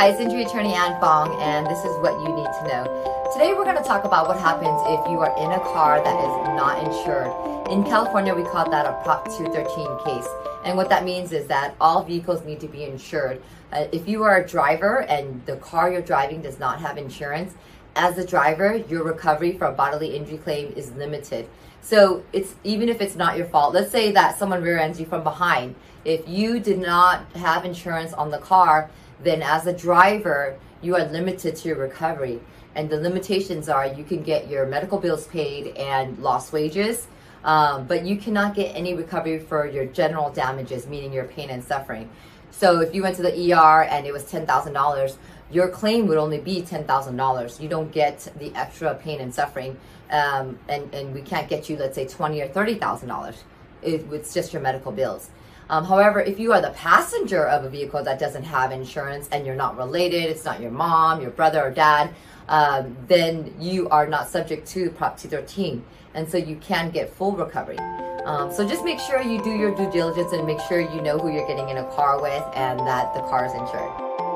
Hi, it's injury attorney Ann Fong, and this is what you need to know. Today, we're going to talk about what happens if you are in a car that is not insured. In California, we call that a Prop 213 case. And what that means is that all vehicles need to be insured. Uh, if you are a driver and the car you're driving does not have insurance, as a driver, your recovery a bodily injury claim is limited. So it's even if it's not your fault. Let's say that someone rear ends you from behind. If you did not have insurance on the car, then as a driver, you are limited to your recovery. And the limitations are you can get your medical bills paid and lost wages, um, but you cannot get any recovery for your general damages, meaning your pain and suffering. So if you went to the ER and it was $10,000, your claim would only be $10,000. You don't get the extra pain and suffering. Um, and, and we can't get you, let's say, twenty or $30,000. It, it's just your medical bills. Um, however, if you are the passenger of a vehicle that doesn't have insurance and you're not related, it's not your mom, your brother, or dad, um, then you are not subject to Prop 213. And so you can get full recovery. Um, so just make sure you do your due diligence and make sure you know who you're getting in a car with and that the car is insured.